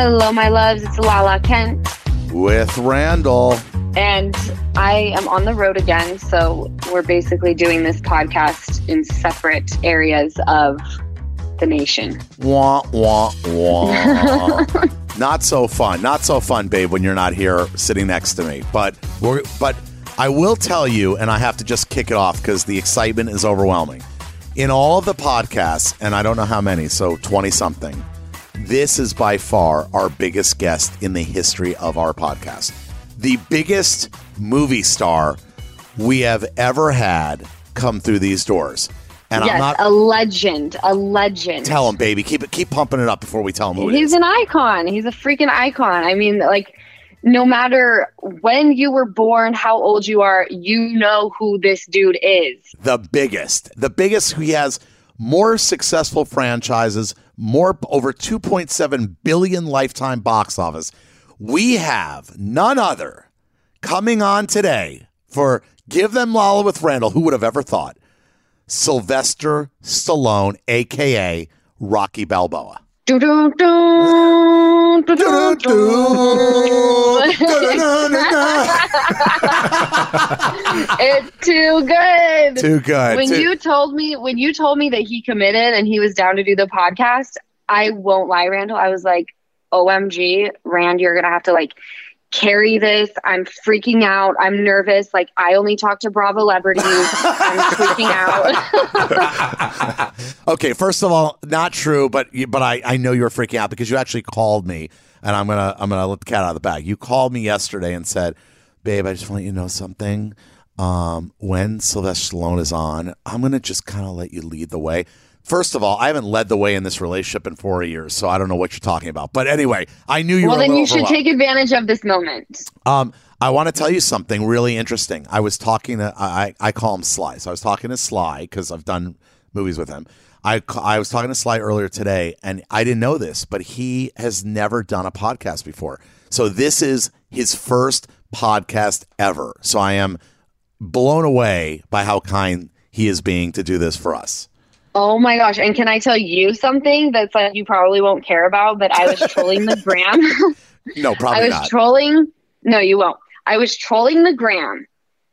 Hello, my loves. It's Lala Kent, with Randall. and I am on the road again. So we're basically doing this podcast in separate areas of the nation. Wah, wah, wah. not so fun. Not so fun, babe, when you're not here sitting next to me. But we're but I will tell you, and I have to just kick it off because the excitement is overwhelming. In all of the podcasts, and I don't know how many, so 20 something, this is by far our biggest guest in the history of our podcast. The biggest movie star we have ever had come through these doors. And yes, I'm not a legend, a legend. tell him, baby. Keep it keep pumping it up before we tell him who He's is. an icon. He's a freaking icon. I mean, like, no matter when you were born, how old you are, you know who this dude is. the biggest. The biggest he has more successful franchises, more over 2.7 billion lifetime box office. We have none other coming on today for Give Them Lala with Randall. Who would have ever thought? Sylvester Stallone, aka Rocky Balboa. It's too good. Too good. when Too- you told me when you told me that he committed and he was down to do the podcast, I won't lie, Randall. I was like, OMG, Rand, you're gonna have to like carry this. I'm freaking out. I'm nervous. Like I only talk to Bravo celebrities. I'm freaking out. Okay, first of all, not true, but you- but I, I know you were freaking out because you actually called me, and I'm gonna I'm gonna let the cat out of the bag. You called me yesterday and said, "Babe, I just want you to know something. Um, when Sylvester Stallone is on, I'm gonna just kind of let you lead the way." First of all, I haven't led the way in this relationship in four years, so I don't know what you're talking about. But anyway, I knew you well, were. then you should take advantage of this moment. Um, I want to tell you something really interesting. I was talking to I, I call him Sly. So I was talking to Sly because I've done movies with him. I I was talking to Sly earlier today, and I didn't know this, but he has never done a podcast before. So this is his first podcast ever. So I am blown away by how kind he is being to do this for us. Oh my gosh. And can I tell you something that's like you probably won't care about, but I was trolling the gram. No, probably I was not. trolling. No, you won't. I was trolling the gram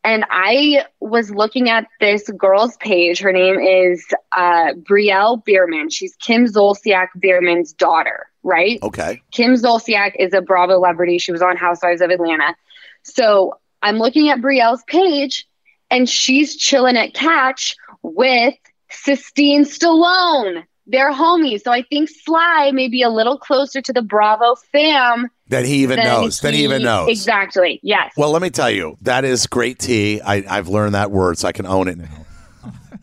and I was looking at this girl's page. Her name is uh, Brielle Biermann. She's Kim Zolciak Biermann's daughter, right? okay. Kim Zolciak is a Bravo celebrity. She was on Housewives of Atlanta. So I'm looking at Brielle's page and she's chilling at Catch with Sistine Stallone. They're homies. So I think Sly may be a little closer to the Bravo fam That he even than knows. That he even knows. Exactly. Yes. Well, let me tell you, that is great tea. I, I've learned that word, so I can own it now.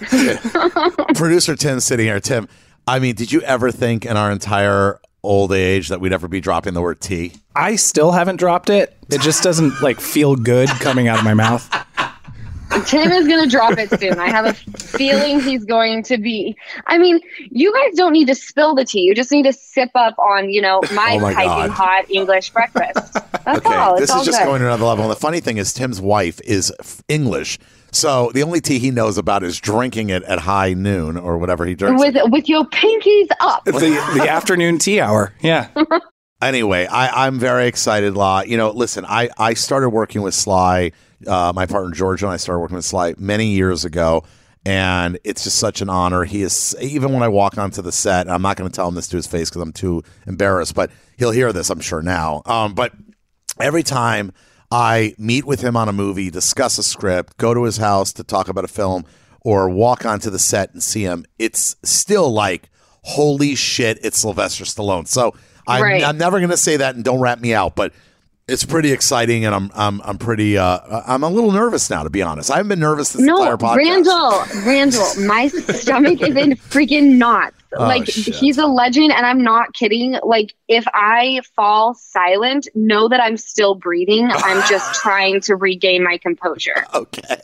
Producer Tim sitting here. Tim, I mean, did you ever think in our entire old age that we'd ever be dropping the word tea? I still haven't dropped it. It just doesn't like feel good coming out of my mouth. Tim is going to drop it soon. I have a feeling he's going to be. I mean, you guys don't need to spill the tea. You just need to sip up on, you know, my, Oh my piping God. hot English breakfast. That's Okay, all. It's this all is just good. going to another level. And the funny thing is, Tim's wife is English. So the only tea he knows about is drinking it at high noon or whatever he drinks. with with your pinkies up. The the afternoon tea hour. Yeah. anyway, I, I'm very excited, La. You know, listen, I, I started working with Sly, uh, my partner Georgia and I started working with Sly many years ago. And it's just such an honor. He is, even when I walk onto the set, and I'm not going to tell him this to his face because I'm too embarrassed, but he'll hear this, I'm sure, now. Um, but every time I meet with him on a movie, discuss a script, go to his house to talk about a film, or walk onto the set and see him, it's still like, holy shit, it's Sylvester Stallone. So I'm, Right. I'm never going to say that and don't wrap me out, but it's pretty exciting, and I'm I'm I'm pretty uh I'm a little nervous now, to be honest. I haven't been nervous this No, entire podcast. Randall, Randall, my stomach is in freaking knots. like Oh, shit. he's a legend, and I'm not kidding. Like if I fall silent, know that I'm still breathing. I'm just trying to regain my composure. Okay.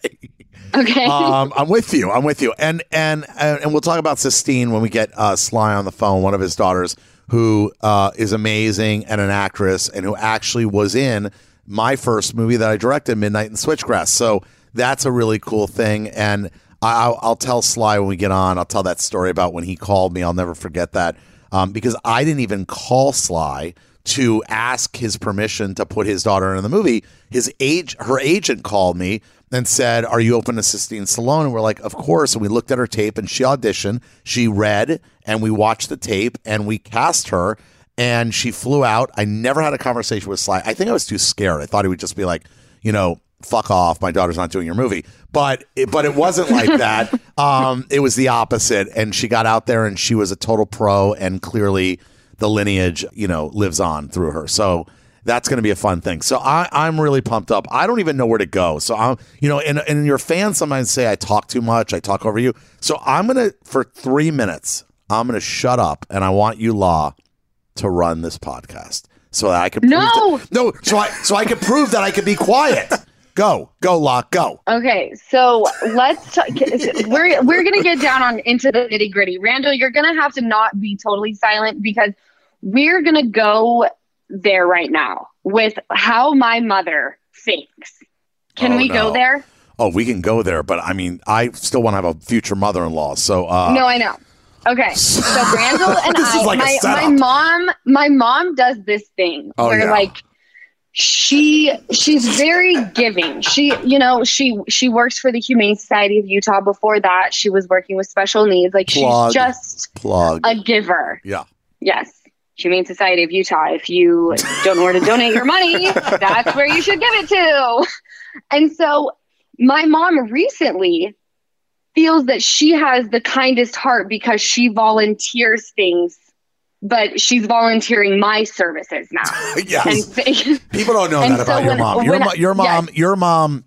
Okay. um, I'm with you. I'm with you. And and and and we'll talk about Sistine when we get uh, Sly on the phone, one of his daughters, who uh, is amazing and an actress, and who actually was in my first movie that I directed, Midnight in Switchgrass. So that's a really cool thing. And I- I'll, I'll tell Sly when we get on. I'll tell that story about when he called me. I'll never forget that um, because I didn't even call Sly to ask his permission to put his daughter in the movie, his age, her agent called me and said, "Are you open to Sistine Stallone?" And we're like, "Of course." And we looked at her tape, and she auditioned. She read, and we watched the tape, and we cast her. And she flew out. I never had a conversation with Sly. I think I was too scared. I thought he would just be like, you know, fuck off. My daughter's not doing your movie. But it, but it wasn't like that. Um, it was the opposite. And she got out there, and she was a total pro, and clearly the lineage, you know, lives on through her. So that's going to be a fun thing. So I, I'm really pumped up. I don't even know where to go. So I'm, you know, and, and your fans sometimes say I talk too much, I talk over you. So I'm going to, for three minutes, I'm going to shut up and I want you, Law, to run this podcast so that I can prove No! that- no, so I, so I can prove that I can be quiet. Go, go, Law, go. Okay, so let's. T- we're we're gonna get down on into the nitty gritty. Randall, you're gonna have to not be totally silent because we're gonna go there right now with how my mother thinks. Can Oh, we no. go there? Oh, we can go there, but I mean, I still want to have a future mother-in-law. So, uh, no, I know. Okay, so Randall and I, like my, my mom, my mom does this thing Oh, where yeah. like she she's very giving. She you know she she works for the Humane Society of Utah. Before that, she was working with special needs. Like Plug. she's just plug. a giver. yeah. Yes. Humane Society of Utah. If you don't know where to donate your money, that's where you should give it to. And so my mom recently feels that she has the kindest heart because she volunteers things, but she's volunteering my services now. yes. And People don't know that so about your when- mom. Your, when I- your mom, yes. your mom.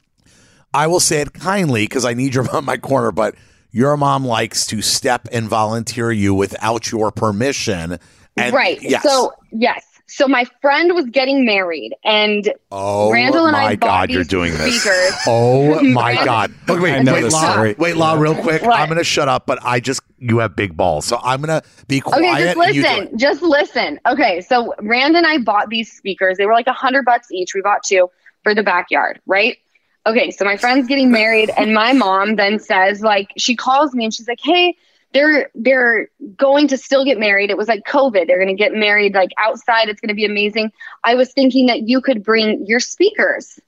I will say it kindly because I need your mom in my corner, but your mom likes to step and volunteer you without your permission. And right. Yes. So, yes. So my friend was getting married and oh Randall and my I bought God, you're these doing this. speakers. Oh my God. Okay, wait, I know wait, this Law, wait, Law, real quick. What? I'm going to shut up, but I just, you have big balls. So I'm going to be quiet. Okay, just and you listen. Just listen. Okay, so Rand and I bought these speakers. They were like a hundred bucks each. We bought two for the backyard, right? Okay, so my friend's getting married, and my mom then says, like, she calls me and she's like, "Hey, they're they're going to still get married. It was like COVID. They're going to get married like outside. It's going to be amazing. I was thinking that you could bring your speakers."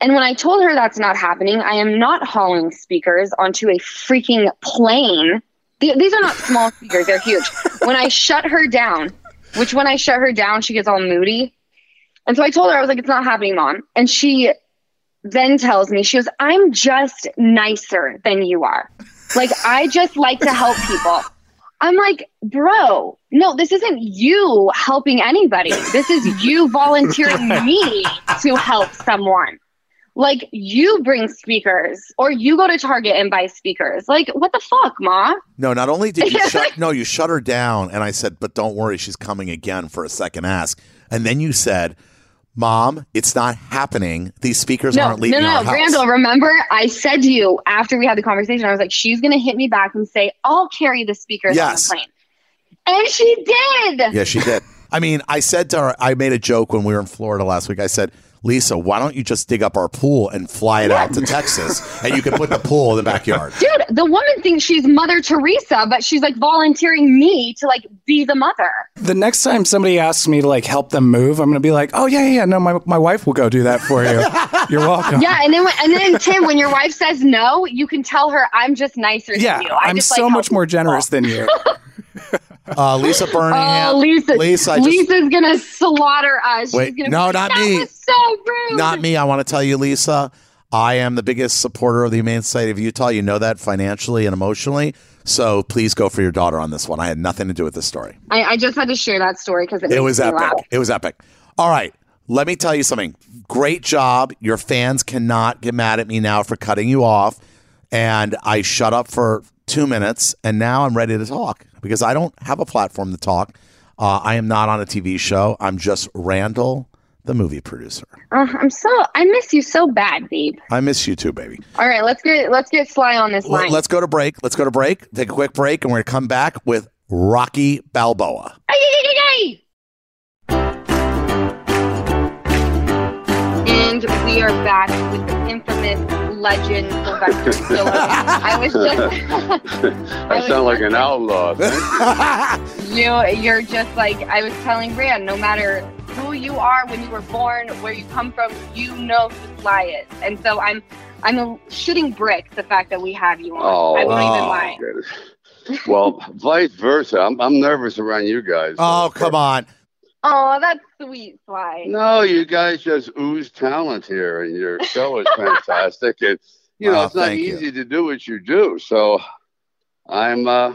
And when I told her that's not happening, I am not hauling speakers onto a freaking plane. These are not small speakers, they're huge. When I shut her down, which when I shut her down, she gets all moody. And so I told her, I was like, it's not happening, mom. And she then tells me, she goes, I'm just nicer than you are. Like, I just like to help people. I'm like, bro, no, this isn't you helping anybody. This is you volunteering me to help someone. Like, you bring speakers or you go to Target and buy speakers. Like, what the fuck, Ma? No, not only did you shut no, you shut her down and I said, "But don't worry, she's coming again for a second ask." And then you said, "Mom, it's not happening. These speakers No, aren't leaving. no, no, our house." Randall, remember I said to you after we had the conversation, I was like, she's going to hit me back and say, I'll carry the speakers Yes. on the plane. And she did. Yeah, she did. I mean, I said to her, I made a joke when we were in Florida last week. I said, "Lisa, why don't you just dig up our pool and fly it out to Texas, and you can put the pool in the backyard." Dude, the woman thinks she's Mother Teresa, but she's like volunteering me to like be the mother. The next time somebody asks me to like help them move, I'm going to be like, oh, yeah, yeah, yeah, no, my, my wife will go do that for you. You're welcome. Yeah, and then and then Tim, when your wife says no, you can tell her I'm just nicer Yeah, than you. I I'm just so like much helping more people." generous than you. Uh, Lisa Birmingham. Oh, Lisa! Lisa, just- Lisa's gonna slaughter us. Wait, She's no, like, not me. So rude. Not me. I want to tell you, Lisa, I am the biggest supporter of the Humane Society of Utah. You know that financially and emotionally. So please go for your daughter on this one. I had nothing to do with this story. I, I just had to share that story because it, It was epic. laugh. It was epic. All right. Let me tell you something. Great job. Your fans cannot get mad at me now for cutting you off. And I shut up for two minutes and now I'm ready to talk because I don't have a platform to talk. Uh, I am not on a TV show. I'm just Randall, the movie producer. Uh, I'm so I miss you so bad, babe. I miss you too, baby. All right, let's get let's get Sly on this line. Let, us go to break. Let's go to break. Take a quick break, and we're going to come back with Rocky Balboa. And we are back with the infamous legend Sylvester Stallone. I was just I sound like an outlaw. you you're just like I was telling Rand, no matter who you are when you were born, where you come from, you know who Sly is. And so I'm I'm a shitting brick the fact that we have you on. Oh, I won't even lie. well, vice versa. I'm, I'm nervous around you guys. Oh, come on. Oh, that's sweet, Sly. No, you guys just ooze talent here, and your show is fantastic. and you know, Oh, it's not thank you. easy to do what you do. So, I'm uh,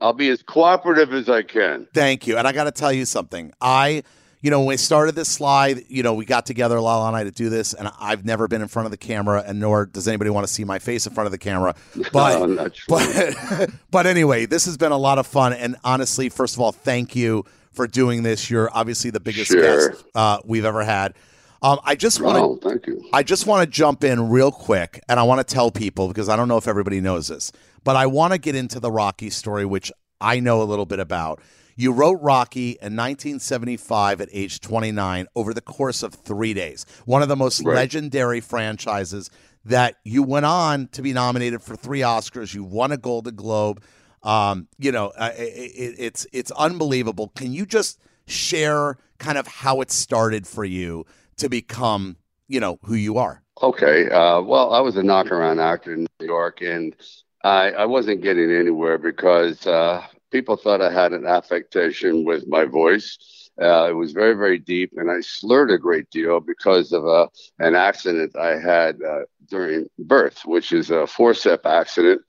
I'll be as cooperative as I can. Thank you. And I got to tell you something. I, you know, when we started this Sly, you know, we got together, Lala and I, to do this, and I've never been in front of the camera, and nor does anybody want to see my face in front of the camera. But, No, not true. but, but anyway, this has been a lot of fun. And honestly, first of all, thank you for doing this. You're obviously the biggest Sure. guest uh, we've ever had. Um, I just want to Oh. I just want to jump in real quick and I want to tell people because I don't know if everybody knows this, but I want to get into the Rocky story, which I know a little bit about. You wrote Rocky in 1975 at age 29 over the course of three days. One of the most Right. legendary franchises that you went on to be nominated for three Oscars. You won a Golden Globe. Um, you know, uh, it, it, it's it's unbelievable. Can you just share kind of how it started for you to become, you know, who you are? Okay. Uh, well, I was a knockaround actor in New York, and I, I wasn't getting anywhere because uh, people thought I had an affectation with my voice. Uh, it was very, very deep, and I slurred a great deal because of uh, an accident I had uh, during birth, which is a forcep accident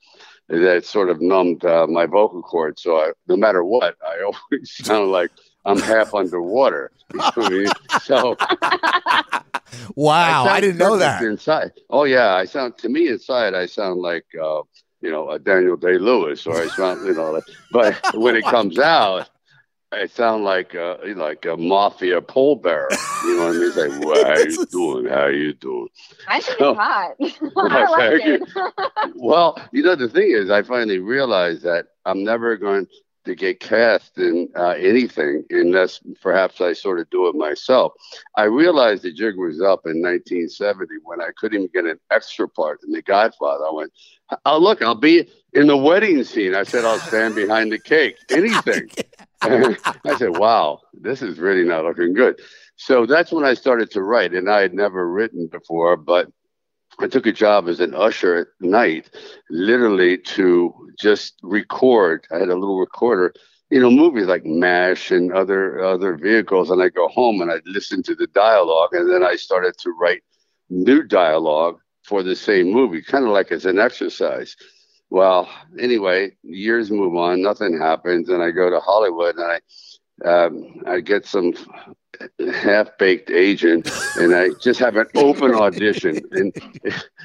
that sort of numbed uh, my vocal cords. So I, no matter what, I always sound like I'm half underwater. You know I mean? So Wow, I, sound didn't know that. Inside, oh yeah, I sound to me inside. I sound like uh, you know a Daniel Day Lewis, or I sound you know. Like, but when it comes out, I sound like uh, like a mafia pole bearer. You know what I mean? It's like, what how you doing? How are you doing? I think So- it's hot. I like it. Well, you know the thing is, I finally realized that I'm never going to get cast in uh, anything unless perhaps I sort of do it myself. I realized the jig was up in 1970 when I couldn't even get an extra part in The Godfather. I went, "Oh look, I'll be in the wedding scene." I said, "I'll stand behind the cake, anything." I said, "Wow, this is really not looking good." So that's when I started to write, and I had never written before, but I took a job as an usher at night, literally to just record. I had a little recorder, you know, movies like MASH and other other vehicles, and I go home and I listen to the dialogue, and then I started to write new dialogue for the same movie, kind of like as an exercise. Well, anyway, years move on, nothing happens, and I go to Hollywood, and I um, I get some half baked agent, and I just have an open audition, and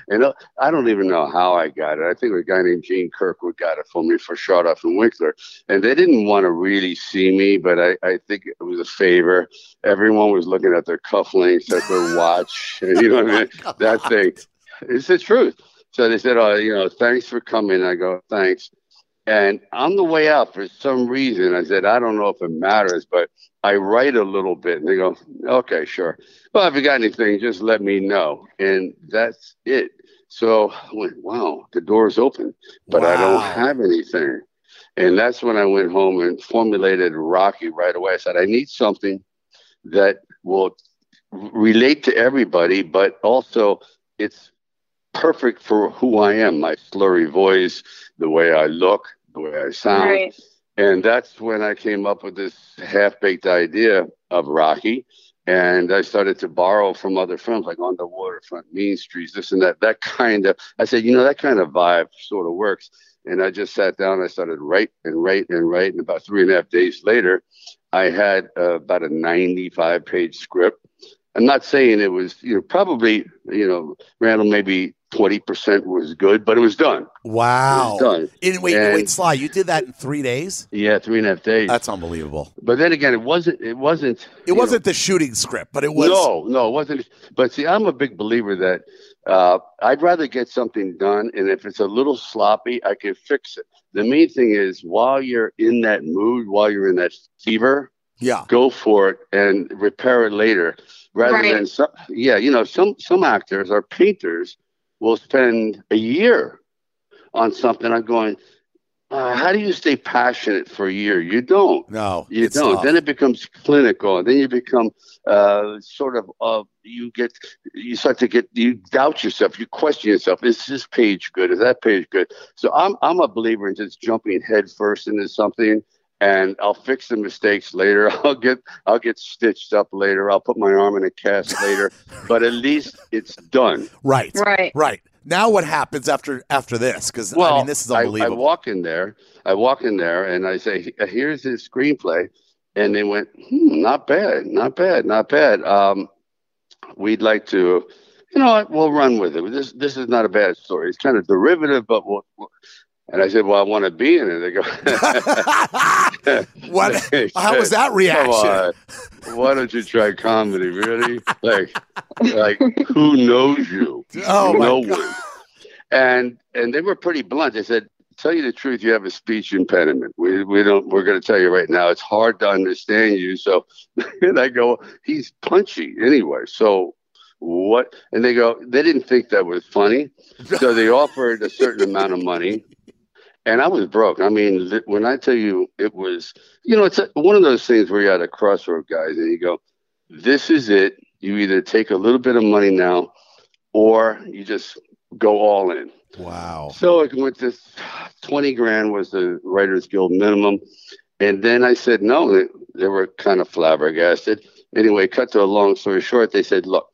and I don't even know how I got it. I think a guy named Gene Kirkwood got it for me for Chartoff and Winkler, and they didn't want to really see me, but I, I think it was a favor. Everyone was looking at their cufflinks, at their watch, you know what I mean? That thing. It's the truth. So they said, "Oh, you know, thanks for coming." I go, "Thanks." And on the way out, for some reason, I said, I don't know if it matters, but I write a little bit. And they go, okay, sure. Well, if you got anything, just let me know. And that's it. So I went, wow, the door's open, but I don't have anything. And that's when I went home and formulated Rocky right away. I said, I need something that will relate to everybody, but also it's perfect for who I am my slurry voice, the way I look, the way I sound. Right. And that's when I came up with this half baked idea of Rocky. And I started to borrow from other films like On the Waterfront, Mean Streets, this and that. That kind of, I said, you know, that kind of vibe sort of works. And I just sat down, I started write and write and write. And about three and a half days later, I had uh, about a 95 page script. I'm not saying it was, you know, probably, you know, Randall, maybe 20% was good, but it was done. It Wow. was done. In, wait, And- wait, Sly, you did that in three days? Yeah, three and a half days. That's unbelievable. but then again, it wasn't, it wasn't, It wasn't the shooting script, but it was. No, no, it wasn't. But see, I'm a big believer that uh, I'd rather get something done, and if it's a little sloppy, I can fix it. The main thing is while you're in that mood, while you're in that fever, Yeah. go for it and repair it later, rather Right. than some. Yeah, you know, some some actors are painters will spend a year on something. I'm going. uh, how do you stay passionate for a year? You don't. No, You don't. tough. Then it becomes clinical, and then you become uh, sort of uh, you get you start to get you doubt yourself. You question yourself. Is this page good? Is that page good? So I'm I'm a believer in just jumping head first into something, and I'll fix the mistakes later. I'll get I'll get stitched up later. I'll put my arm in a cast later. But at least it's done. right, Right. right. Now what happens after after this? Because Well, I mean, this is I, I walk in there. I walk in there and I say, "Here's his screenplay," and they went, hmm, "Not bad, not bad, not bad." Um, we'd like to, you know, what, we'll run with it. This this is not a bad story. It's kind of derivative, but we'll. we'll- and I said, "Well, I want to be in it." They go, what? How was that reaction? Why don't you try comedy? Really? Like, like who knows you? Oh my no God. one. And and they were pretty blunt. They said, "Tell you the truth, you have a speech impediment. We we don't. We're going to tell you right now. It's hard to understand you." So, and I go, "He's punchy anyway." So. What? And they go, they didn't think that was funny. So they offered a certain amount of money. And I was broke. I mean, when I tell you it was, you know, it's a, one of those things where you're at a crossroad, guys, and you go, this is it. You either take a little bit of money now or you just go all in. Wow. So it went to 20 grand was the Writers Guild minimum. And then I said, no, they, they were kind of flabbergasted. Anyway, cut to a long story short, they said, look,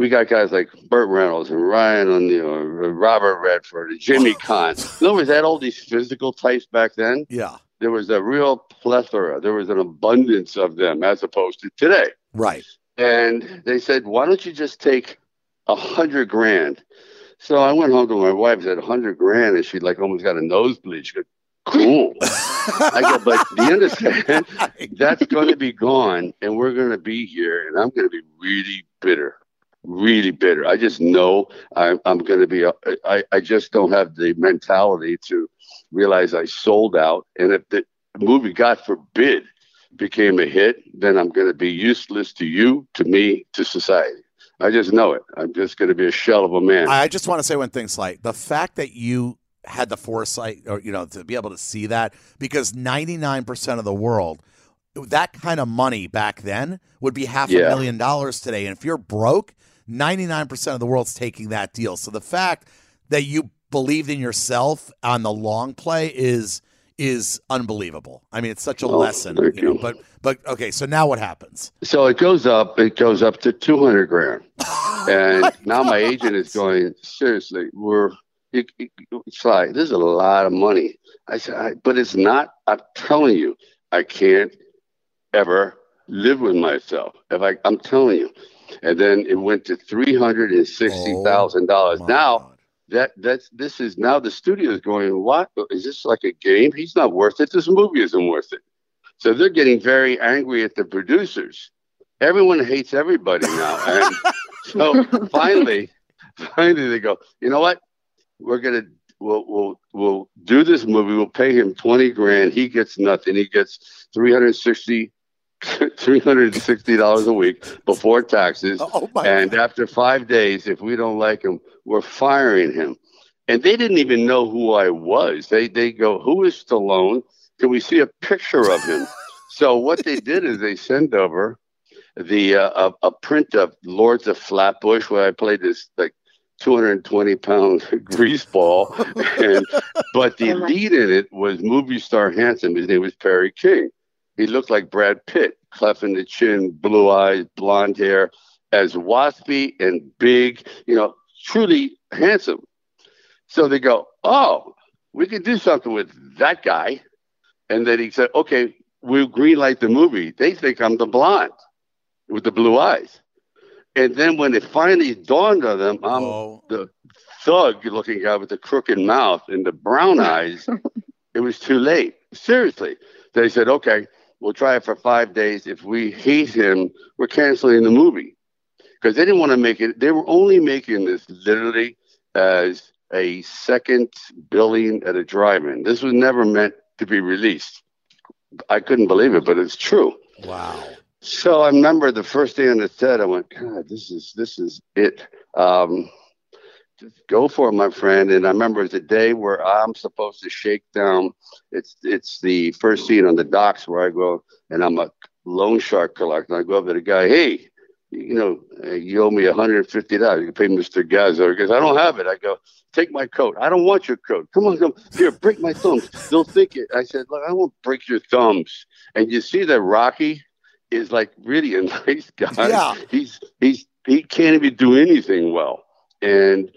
we got guys like Burt Reynolds and Ryan O'Neal, and Robert Redford, and Jimmy Kahn. In other words, had all these physical types back then. Yeah. There was a real plethora. There was an abundance of them as opposed to today. Right. And they said, why don't you just take a hundred grand? So I went home to my wife, said a hundred grand, and she like almost got a nosebleed. She goes, cool. I go, but do you understand? That's going to be gone, and we're going to be here, and I'm going to be really bitter, really bitter. I just know I'm, I'm going to be, uh, I, I just don't have the mentality to realize I sold out. And if the movie, God forbid, became a hit, then I'm going to be useless to you, to me, to society. I just know it. I'm just going to be a shell of a man. I just want to say one thing, Sly. The fact that you had the foresight, or you know, to be able to see that, because ninety nine percent of the world, that kind of money back then would be half a million dollars today, and if you're broke, ninety nine percent of the world's taking that deal. So the fact that you believed in yourself on the long play is is unbelievable. I mean, it's such a Oh, lesson, you know. But but okay, so now what happens? So it goes up. It goes up to two hundred grand, and oh now my agent is going. Seriously, we're you, you, it's like this is a lot of money. I said, I, but it's not. I'm telling you, I can't ever live with myself. If I, I'm telling you, and then it went to three hundred and sixty thousand dollars. Oh now God. that that's this is now the studio is going. What is this like a game? He's not worth it. This movie isn't worth it. So they're getting very angry at the producers. Everyone hates everybody now, and so finally, finally they go. You know what? We're gonna we'll we'll we'll do this movie. We'll pay him twenty grand. He gets nothing. He gets three hundred sixty. $360 a week before taxes. oh my And after five days, if we don't like him, we're firing him. And they didn't even know who I was. They they go, who is Stallone? Can we see a picture of him? so what they did is they sent over the uh, a, a print of Lords of Flatbush where I played this like 220 pound grease ball, and but the lead in it was movie star handsome. His name was Perry King. He looked like Brad Pitt, cleft in the chin, blue eyes, blonde hair, as waspy and big, you know, truly handsome. So they go, oh, we could do something with that guy. And then he said, okay, we'll greenlight the movie. They think I'm the blonde with the blue eyes. And then when it finally dawned on them, I'm Oh. the thug looking guy with the crooked mouth and the brown eyes, it was too late. Seriously. They said, okay, we'll try it for five days. If we hate him, we're canceling the movie. Because they didn't want to make it, they were only making this literally as a second billing at a drive in. This was never meant to be released. I couldn't believe it, but it's true. Wow. So I remember the first day on the set, I went, God, this is this is it. Um, just go for it, my friend. And I remember the day where I'm supposed to shake down. It's it's the first scene on the docks where I go and I'm a loan shark collector. I go up to the guy, hey, you know, you owe me $150. You pay Mr. He goes, I don't have it. I go, take my coat. I don't want your coat. Come on, come here, break my thumbs. They'll think it. I said, look, I won't break your thumbs. And you see that Rocky is like really a nice guy. Yeah. He's he's he can't even do anything well. And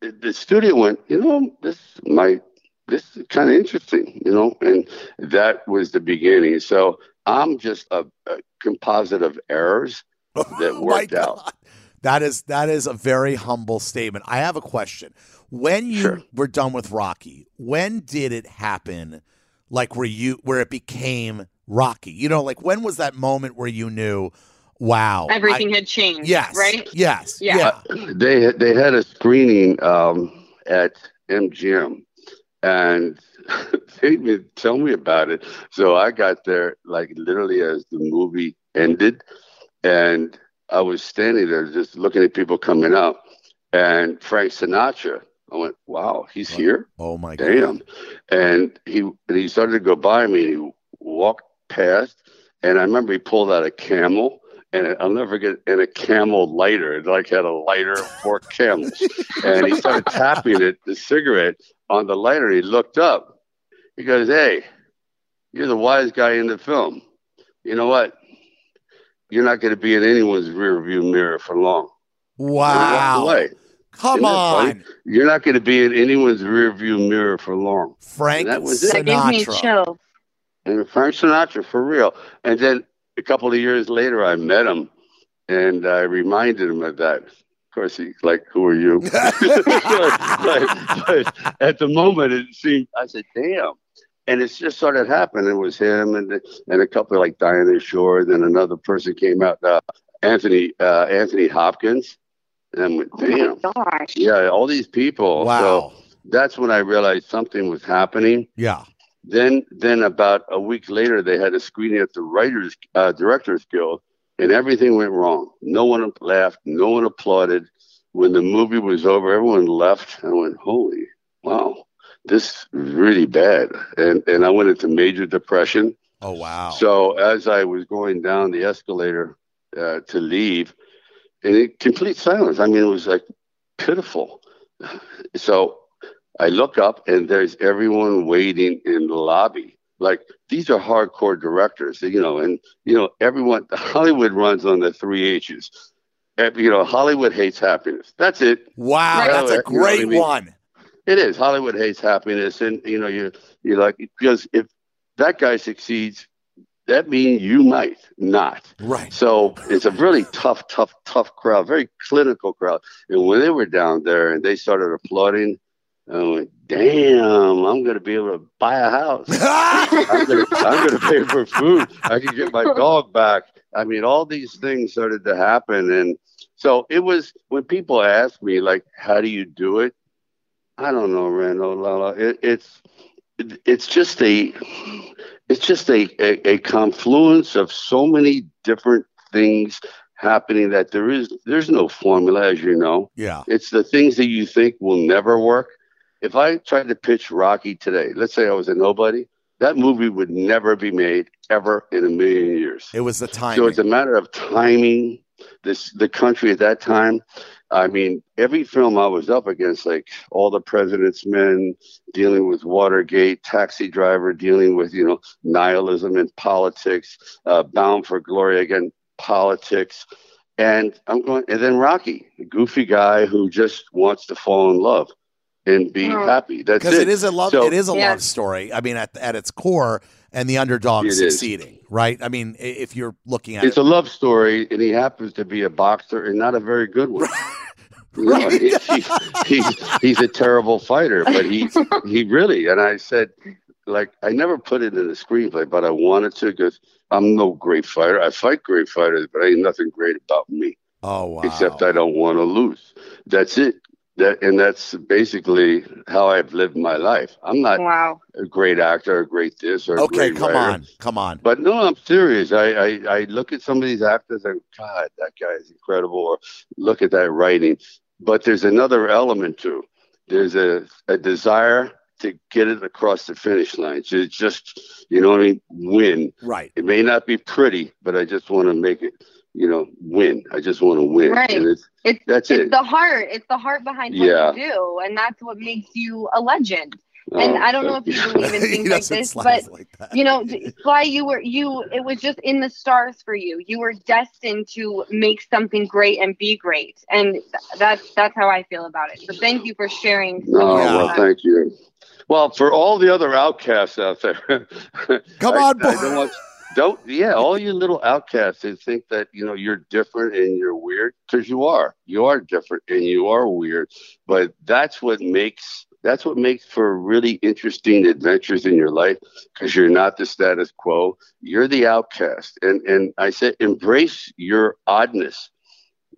the, studio went, you know, this might this is kind of interesting, you know, and that was the beginning. So I'm just a, a composite of errors oh that Oh worked out. God. That is that is a very humble statement. I have a question. When you Sure. were done with Rocky, when did it happen? Like where you where it became Rocky? You know, like when was that moment where you knew, wow, I- Everything had changed. yes, Right? yes, Yeah. yeah. They they had a screening um, at MGM, and they didn't tell me about it. So I got there like literally as the movie ended, and I was standing there just looking at people coming up, and Frank Sinatra. I went, "Wow, he's here." Oh my god. damn. And he and he started to go by me and he walked past and I remember he pulled out a camel and I'll never forget and a camel lighter. It like had a lighter of four camels. and he started tapping it, the cigarette on the lighter. He looked up. He goes, Hey, you're the wise guy in the film. You know what? You're not gonna be in anyone's rear view mirror for long. And he walked Wow. Come Isn't funny? on. You're not going to be in anyone's rear view mirror for long. Frank That was it. That gives me Sinatra. chills. and Frank Sinatra for real. And then a couple of years later, I met him, and I reminded him of that. Of course, he's like, "Who are you?" but, but at the moment, it seemed I said, "Damn." And it's just started happening. It was him and and a couple like Dinah Shore. Then another person came out, uh, Anthony uh, Anthony Hopkins. And I went, Oh "Damn, my gosh. yeah, all these people." Wow. So that's when I realized something was happening. yeah. Then, then about a week later, they had a screening at the Writers uh, Directors Guild, and everything went wrong. No one laughed. No one applauded. When the movie was over, everyone left. I went, "Holy, wow, this is really bad." And and I went into major depression. Oh wow. So as I was going down the escalator uh, to leave, and it complete silence. I mean, it was like pitiful. So I look up, and there's everyone waiting in the lobby. Like these are hardcore directors, you know, and you know everyone. Hollywood runs on the three H's. You know, Hollywood hates happiness. That's it. wow, Right. that's a You know I great mean? one. It is. Hollywood hates happiness, and you know, you you like because if that guy succeeds, that means you might not. Right. So it's a really tough, tough, tough crowd, very clinical crowd. And when they were down there and they started applauding, I went, "Damn, I'm going to be able to buy a house. I'm going to, I'm going to pay for food. I can get my dog back." I mean, all these things started to happen, and so it was when people ask me, like, "How do you do it?" I don't know, Randall. Lala. It, it's it's just a it's just a, a, a confluence of so many different things happening that there is there's no formula, as you know. yeah. It's the things that you think will never work. If I tried to pitch Rocky today, let's say I was a nobody, that movie would never be made ever in a million years. It was the time. So it's a matter of timing. This the country at that time. I mean, every film I was up against, like all the President's Men, dealing with Watergate, Taxi Driver, dealing with you know nihilism in politics, uh, Bound for Glory again, politics, and I'm going, and then Rocky, a goofy guy who just wants to fall in love and be Oh. happy. That's because it. it is a love So- it is a Yeah. love story i mean at, at its core and the underdog It is. succeeding right i mean if you're looking at It's it a love story, and he happens to be a boxer and not a very good one. You know, Right. he- he- he's, he's a terrible fighter, but he he really. And I said, like, I never put it in the screenplay, but I wanted to because I'm no great fighter. I fight great fighters, but ain't nothing great about me oh wow except I don't want to lose. That's it. That and that's basically how I've lived my life. I'm not Wow. a great actor, a great this, or a okay great come writer. on come on But no, I'm serious. I, I, I look at some of these actors and God, that guy is incredible. Or look at that writing. but there's another element too. There's a, a desire to get it across the finish line. To just, you know what I mean, win. Right. It may not be pretty, but I just want to make it, you know, win. I just want to win. Right. And it's, It's that's it's it. the heart. It's the heart behind what Yeah. you do, and that's what makes you a legend. And Oh, I don't know if thank you believe in things like this, but like that. you know, Sly, you were you. It was just in the stars for you. You were destined to make something great and be great, and that's that's how I feel about it. So thank you for sharing. some No, of Yeah. well, that. thank you. Well, for all the other outcasts out there, Come I- on, I boy. Don't yeah, all you little outcasts that think that you know you're different and you're weird because you are. You are different and you are weird, but that's what makes that's what makes for really interesting adventures in your life because you're not the status quo. You're the outcast, and and I said embrace your oddness.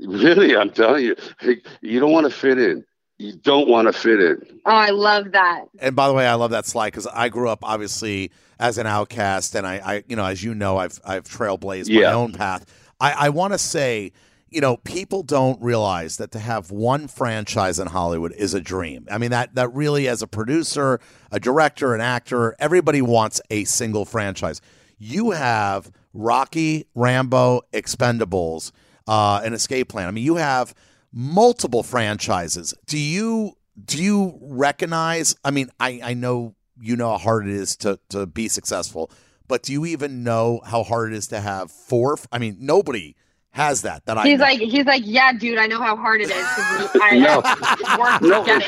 Really, I'm telling you, you don't want to fit in. You don't want to fit in. Oh, I love that. And by the way, I love that Sly because I grew up obviously as an outcast, and I, I, you know, as you know, I've I've trailblazed my own path. I, I want to say, you know, people don't realize that to have one franchise in Hollywood is a dream. I mean, that that really, as a producer, a director, an actor, everybody wants a single franchise. You have Rocky, Rambo, Expendables, uh, an Escape Plan. I mean, you have multiple franchises. Do you do you recognize? I mean, I I know you know how hard it is to to be successful, but do you even know how hard it is to have four? I mean, nobody has that. That I He's know. like, he's like, yeah, dude, I know how hard it is. I, No. I worked No. to get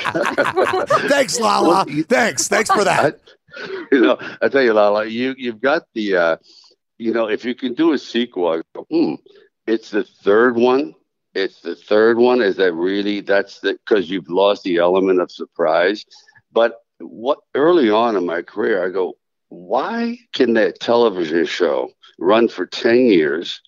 it. Thanks, Lala. Thanks, thanks for that. I, you know, I tell you, Lala, you you've got the, uh, you know, if you can do a sequel, I go, hmm, it's the third one. It's the third one. Is that really? That's the because you've lost the element of surprise. But what early on in my career, I go, why can that television show run for ten years,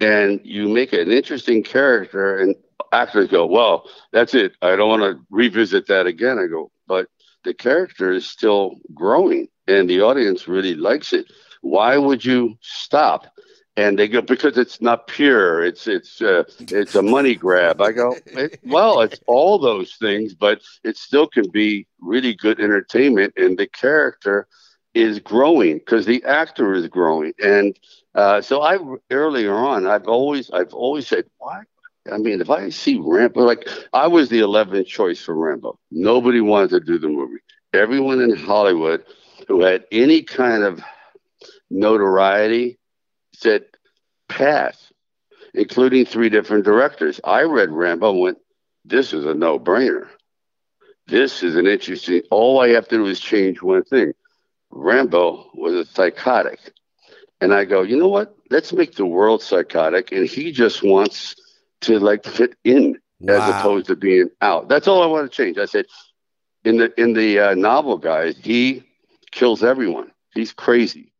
and you make an interesting character, and actors go, well, that's it. I don't want to revisit that again. I go, but the character is still growing and the audience really likes it. Why would you stop? And they go because it's not pure. It's it's uh, it's a money grab. I go it, well. It's all those things, but it still can be really good entertainment, and the character is growing because the actor is growing. And uh, so I earlier on, I've always I've always said, why I mean, if I see Rambo, like I was the 11th choice for Rambo. Nobody wanted to do the movie. Everyone in Hollywood who had any kind of notoriety said pass, including three different directors. I read Rambo and went, this is a no brainer. This is an interesting. All I have to do is change one thing. Rambo was a psychotic. And I go, you know what? Let's make the world psychotic. And he just wants to like fit in as opposed to being out. That's all I want to change. I said, in the in the uh, novel, guys, he kills everyone. He's crazy.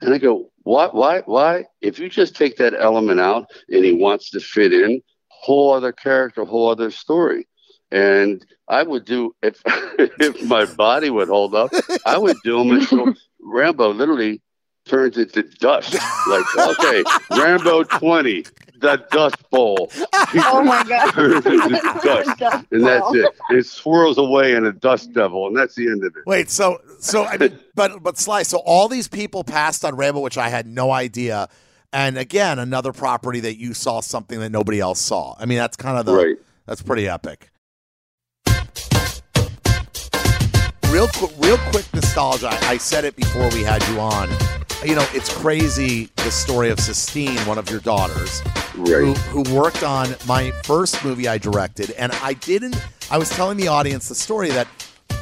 And I go, what? Why? Why? If you just take that element out and he wants to fit in, whole other character, whole other story. And I would do if if my body would hold up, I would do him until Rambo literally turns into dust. Like, okay, Rambo twenty, the Dust Bowl. Oh my god. Turns into dust, and that's it. It swirls away in a dust devil, and that's the end of it. Wait, so so I mean, but but Sly, so all these people passed on Rambo, which I had no idea. And again, another property that you saw something that nobody else saw. I mean, that's kind of the Right. that's pretty epic. Real quick, real quick nostalgia. I I said it before we had you on. You know, it's crazy the story of Sistine, one of your daughters, who, Right. who worked on my first movie I directed. And I didn't, I was telling the audience the story that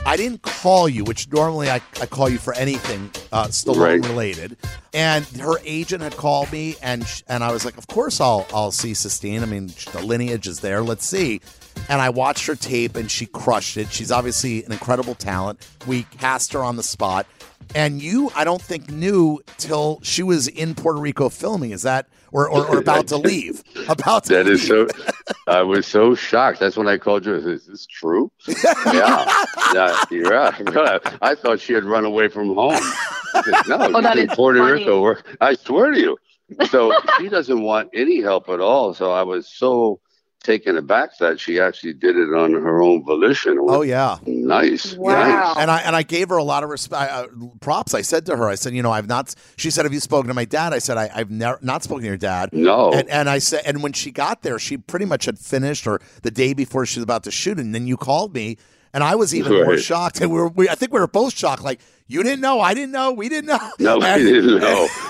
I didn't call you, which normally I, I call you for anything uh, Stallone Right. related. And her agent had called me, and sh- and I was like, of course I'll I'll see Sistine. I mean, sh- the lineage is there. Let's see. And I watched her tape, and she crushed it. She's obviously an incredible talent. We cast her on the spot, and you, I don't think knew till she was in Puerto Rico filming. Is that or or, or about to leave? About to That is leave. so. I was so shocked. That's when I called you. I said, Is this true? yeah. yeah. You're right. I thought she had run away from home. Said, no, Oh, that she's in is Puerto funny. Rico. I swear to you. So she doesn't want any help at all. So I was so taken aback that she actually did it on her own volition. Oh yeah, nice. Wow. nice. and I and I gave her a lot of respect, uh, props. I said to her, I said, you know, I've not. She said, have you spoken to my dad? I said, I, I've never not spoken to your dad. No. And, and I said, and when she got there, she pretty much had finished, or the day before she was about to shoot, and then you called me, and I was even more shocked. And we were, we, I think we were both shocked. Like you didn't know, I didn't know, we didn't know. No, we didn't know.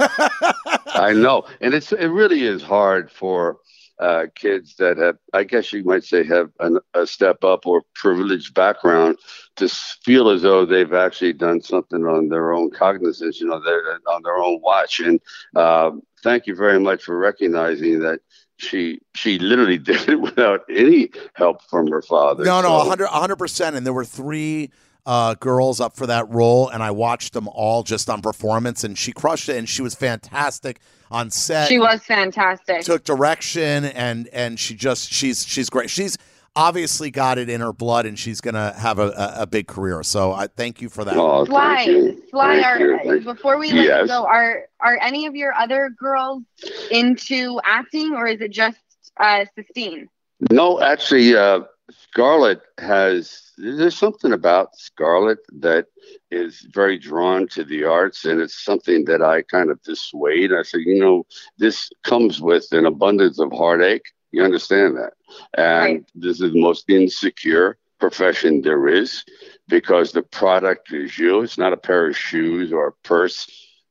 I know, and it's it really is hard for uh, kids that have, I guess you might say, have an, a step up or privileged background to feel as though they've actually done something on their own cognizance, you know, they're on their own watch. And uh, thank you very much for recognizing that she she literally did it without any help from her father. No, no, So- a hundred, a hundred percent. And there were three uh, girls up for that role, and I watched them all just on performance, and she crushed it, and she was fantastic on set. She was fantastic. took direction, and and she just she's she's great. She's obviously got it in her blood, and she's gonna have a, a, a big career. So I thank you for that. Oh, Sly, thank you. Sly, Thank are, Thank- before we let Yes. you go, are are any of your other girls into acting, or is it just uh, Sistine? No, actually, uh, Scarlet has. There's something about Scarlet that is very drawn to the arts, and it's something that I kind of dissuade. I say, you know, this comes with an abundance of heartache. You understand that? And Right. this is the most insecure profession there is because the product is you. It's not a pair of shoes or a purse.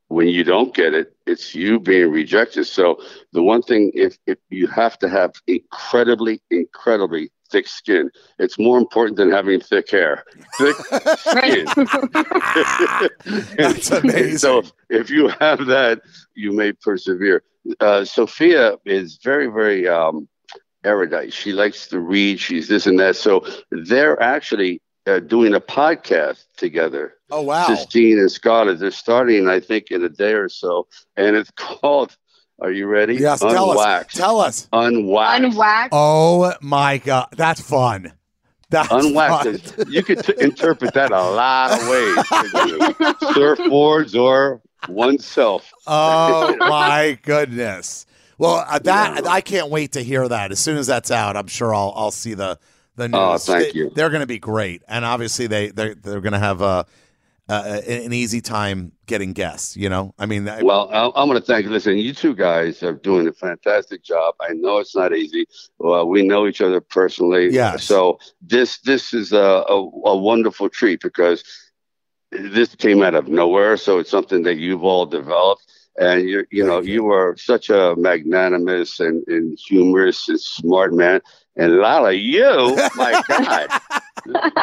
When you don't get it, it's you being rejected. So the one thing, if, if you have to have incredibly, incredibly thick skin, it's more important than having thick hair. Thick skin. That's amazing. So if you have that, you may persevere. Uh, Sophia is very, very um, erudite. She likes to read. She's this and that. So they're actually uh, doing a podcast together. Oh wow! Sistine and Scarlet. They're starting, I think, in a day or so, and it's called. Are you ready? Yes, tell us. Unwaxed. Tell us. Unwaxed. Unwaxed. Oh my god, that's fun. That's Unwaxed. fun. You could t- interpret that a lot of ways. Surfboards or oneself. Oh my goodness. Well, uh, that I can't wait to hear that. As soon as that's out, I'm sure I'll I'll see the the news. Oh, thank They- you. They're going to be great, and obviously they they they're going to have a, Uh, uh, a an easy time getting guests. You know, I mean, I- Well, I- I'm going to thank. Listen, you two guys are doing a fantastic job. I know it's not easy. Well, we know each other personally. Yes. So this this is a, a, a wonderful treat because this came out of nowhere. So it's something that you've all developed. And you you know you. you are such a magnanimous and, and humorous and smart man. And Lala, you, my God,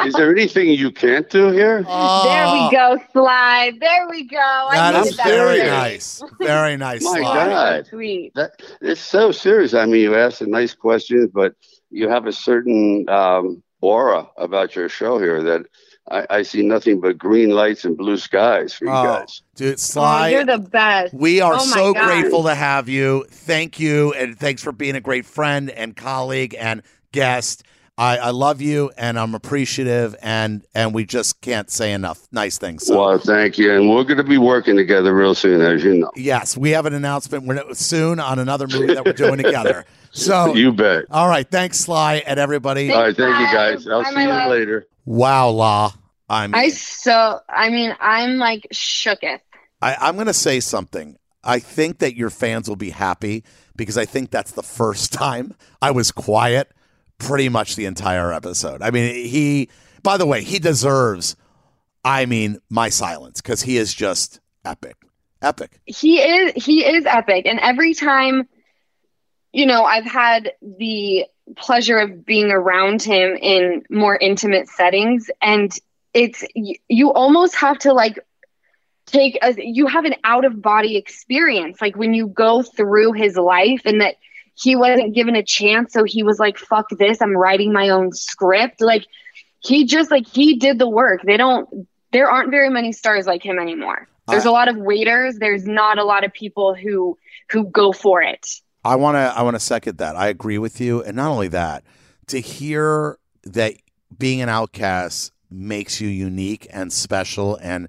is there anything you can't do here? there Oh, we go, Sly. There we go. I That needed is that very word. nice. Very nice. My Sly. God. Sweet. That it's so serious. I mean, you ask the nice questions, but you have a certain um, aura about your show here that I, I see nothing but green lights and blue skies for you Oh, guys. dude, Oh, Sly. you're the best. We are Oh so God. grateful to have you. Thank you, and thanks for being a great friend and colleague and guest. I, I love you, and I'm appreciative, and and we just can't say enough nice things. So, Well, thank you, and we're going to be working together real soon, as you know. yes, we have an announcement we're, soon on another movie that we're doing together. So, You bet. all right, thanks, Sly, and everybody. All right, thank you guys. I'll Bye, see you love. later. Wow, La. I'm I so I mean I'm like shooketh. I, I'm going to say something. I think that your fans will be happy because I think that's the first time I was quiet pretty much the entire episode. I mean, he, by the way, he deserves, I mean, my silence because he is just epic. Epic. He is he is epic, and every time, you know, I've had the pleasure of being around him in more intimate settings, and it's you, almost have to like take a you have an out of body experience like when you go through his life and that he wasn't given a chance so he was like fuck this i'm writing my own script. Like he just like he did the work. They don't there aren't very many stars like him anymore. There's I- a lot of waiters. There's not a lot of people who who go for it. I want to I want to second that. I agree with you, and not only that, to hear that being an outcast makes you unique and special and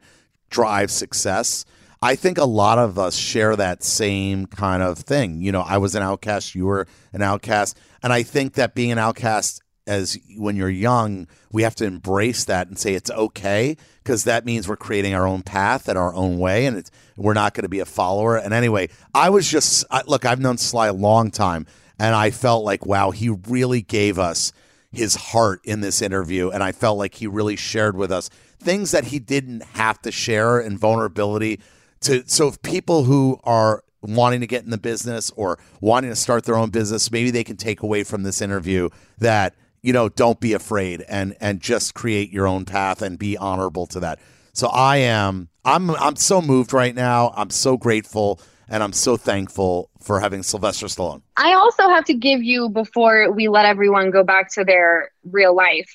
drives success. I think a lot of us share that same kind of thing. You know, I was an outcast, you were an outcast, and I think that being an outcast as when you're young, we have to embrace that and say it's okay because that means we're creating our own path and our own way, and we're not going to be a follower. And anyway, I was just I, look. I've known Sly a long time, and I felt like wow, he really gave us his heart in this interview, and I felt like he really shared with us things that he didn't have to share and vulnerability. To so if people who are wanting to get in the business or wanting to start their own business, maybe they can take away from this interview that you know, don't be afraid and and just create your own path and be honorable to that. So I am I'm I'm so moved right now. I'm so grateful and I'm so thankful for having Sylvester Stallone. I also have to give you before we let everyone go back to their real life.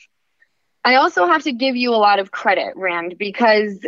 I also have to give you a lot of credit, Rand, because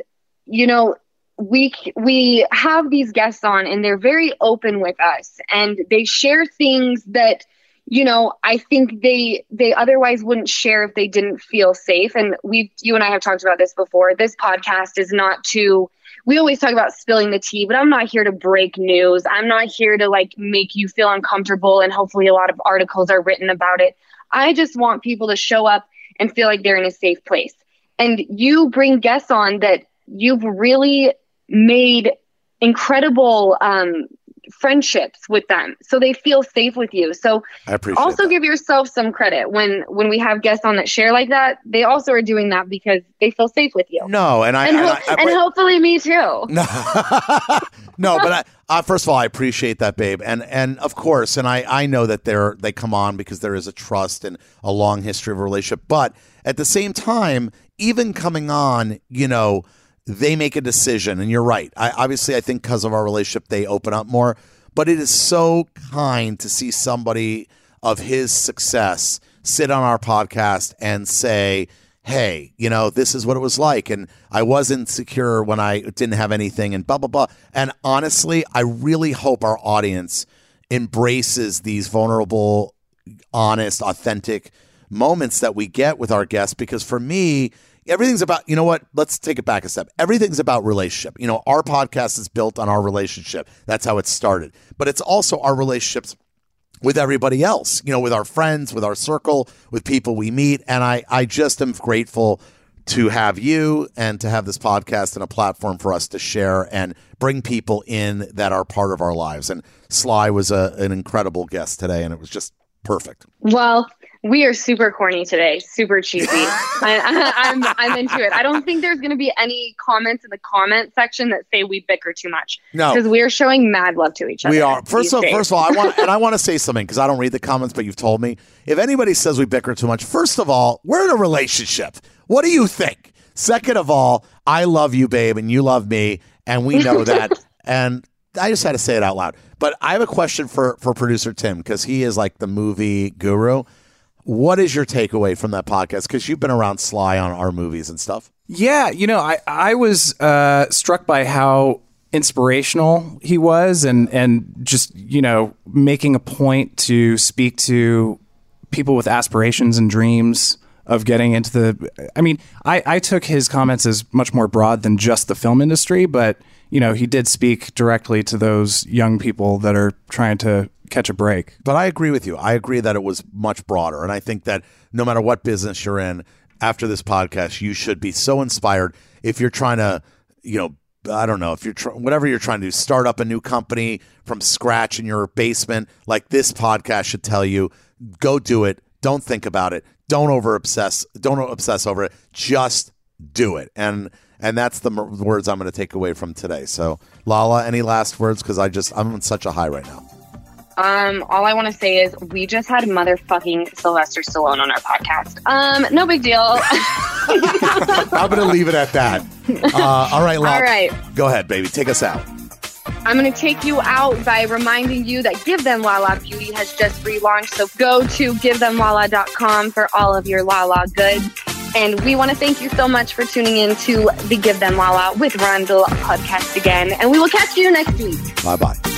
you know, we we have these guests on and they're very open with us and they share things that you know i think they they otherwise wouldn't share if they didn't feel safe. And we you and i have talked about this before. This podcast is not to we always talk about spilling the tea but i'm not here to break news. I'm not here to like make you feel uncomfortable and hopefully a lot of articles are written about it. I just want people to show up and feel like they're in a safe place. And you bring guests on that you've really made incredible um, friendships with them. So they feel safe with you. So I appreciate also that. give yourself some credit when when we have guests on that share like that. They also are doing that because they feel safe with you. No, and I and, and, ho- I, I- and hopefully me too. No, no, but I, uh, first of all, I appreciate that, babe, and and of course, and I I know that they're they come on because there is a trust and a long history of a relationship, but at the same time, even coming on, you know, they make a decision, and you're right. I obviously I think because of our relationship, they open up more, but it is so kind to see somebody of his success sit on our podcast and say hey, you know, this is what it was like. And I was insecure when I didn't have anything and blah, blah, blah. And honestly, I really hope our audience embraces these vulnerable, honest, authentic moments that we get with our guests because for me, everything's about, you know what? Let's take it back a step. Everything's about relationship. You know, our podcast is built on our relationship. That's how it started. But it's also our relationships with everybody else, you know, with our friends, with our circle, with people we meet. And I, I just am grateful to have you and to have this podcast and a platform for us to share and bring people in that are part of our lives. And Sly was a, an incredible guest today, and it was just perfect. well we are super corny today super cheesy I, I, I'm, I'm into it i don't think there's going to be any comments in the comment section that say we bicker too much No. because we are showing mad love to each other We are. First of all, days. first of all, I want and I want to say something because I don't read the comments, but you've told me. If anybody says we bicker too much, first of all, we're in a relationship. What do you think? Second of all, I love you, babe, and you love me, and we know that. and I just had to say it out loud. But I have a question for for producer Tim because he is like the movie guru. What is your takeaway from that podcast? Because you've been around Sly on our movies and stuff. Yeah, you know, I I was uh, struck by how inspirational he was, and and just you know making a point to speak to people with aspirations and dreams of getting into the. I mean, I I took his comments as much more broad than just the film industry, but you know he did speak directly to those young people that are trying to catch a break. But I agree with you. I agree that it was much broader. And I think that no matter what business you're in, after this podcast, you should be so inspired if you're trying to, you know, I don't know, if you're tr- whatever you're trying to do, start up a new company from scratch in your basement, like this podcast should tell you, go do it. Don't think about it. Don't over obsess. Don't obsess over it. Just do it. And and that's the m- words I'm going to take away from today. So, Lala, any last words? Because I just I'm on such a high right now. Um, all I want to say is we just had motherfucking Sylvester Stallone on our podcast. Um, no big deal. I'm going to leave it at that. Uh, all right. All right. Go ahead, baby. Take us out. I'm going to take you out by reminding you that Give Them Lala Beauty has just relaunched. So go to givethemlala.com for all of your Lala goods. And we want to thank you so much for tuning in to the Give Them Lala with Randall podcast again. And we will catch you next week. Bye bye.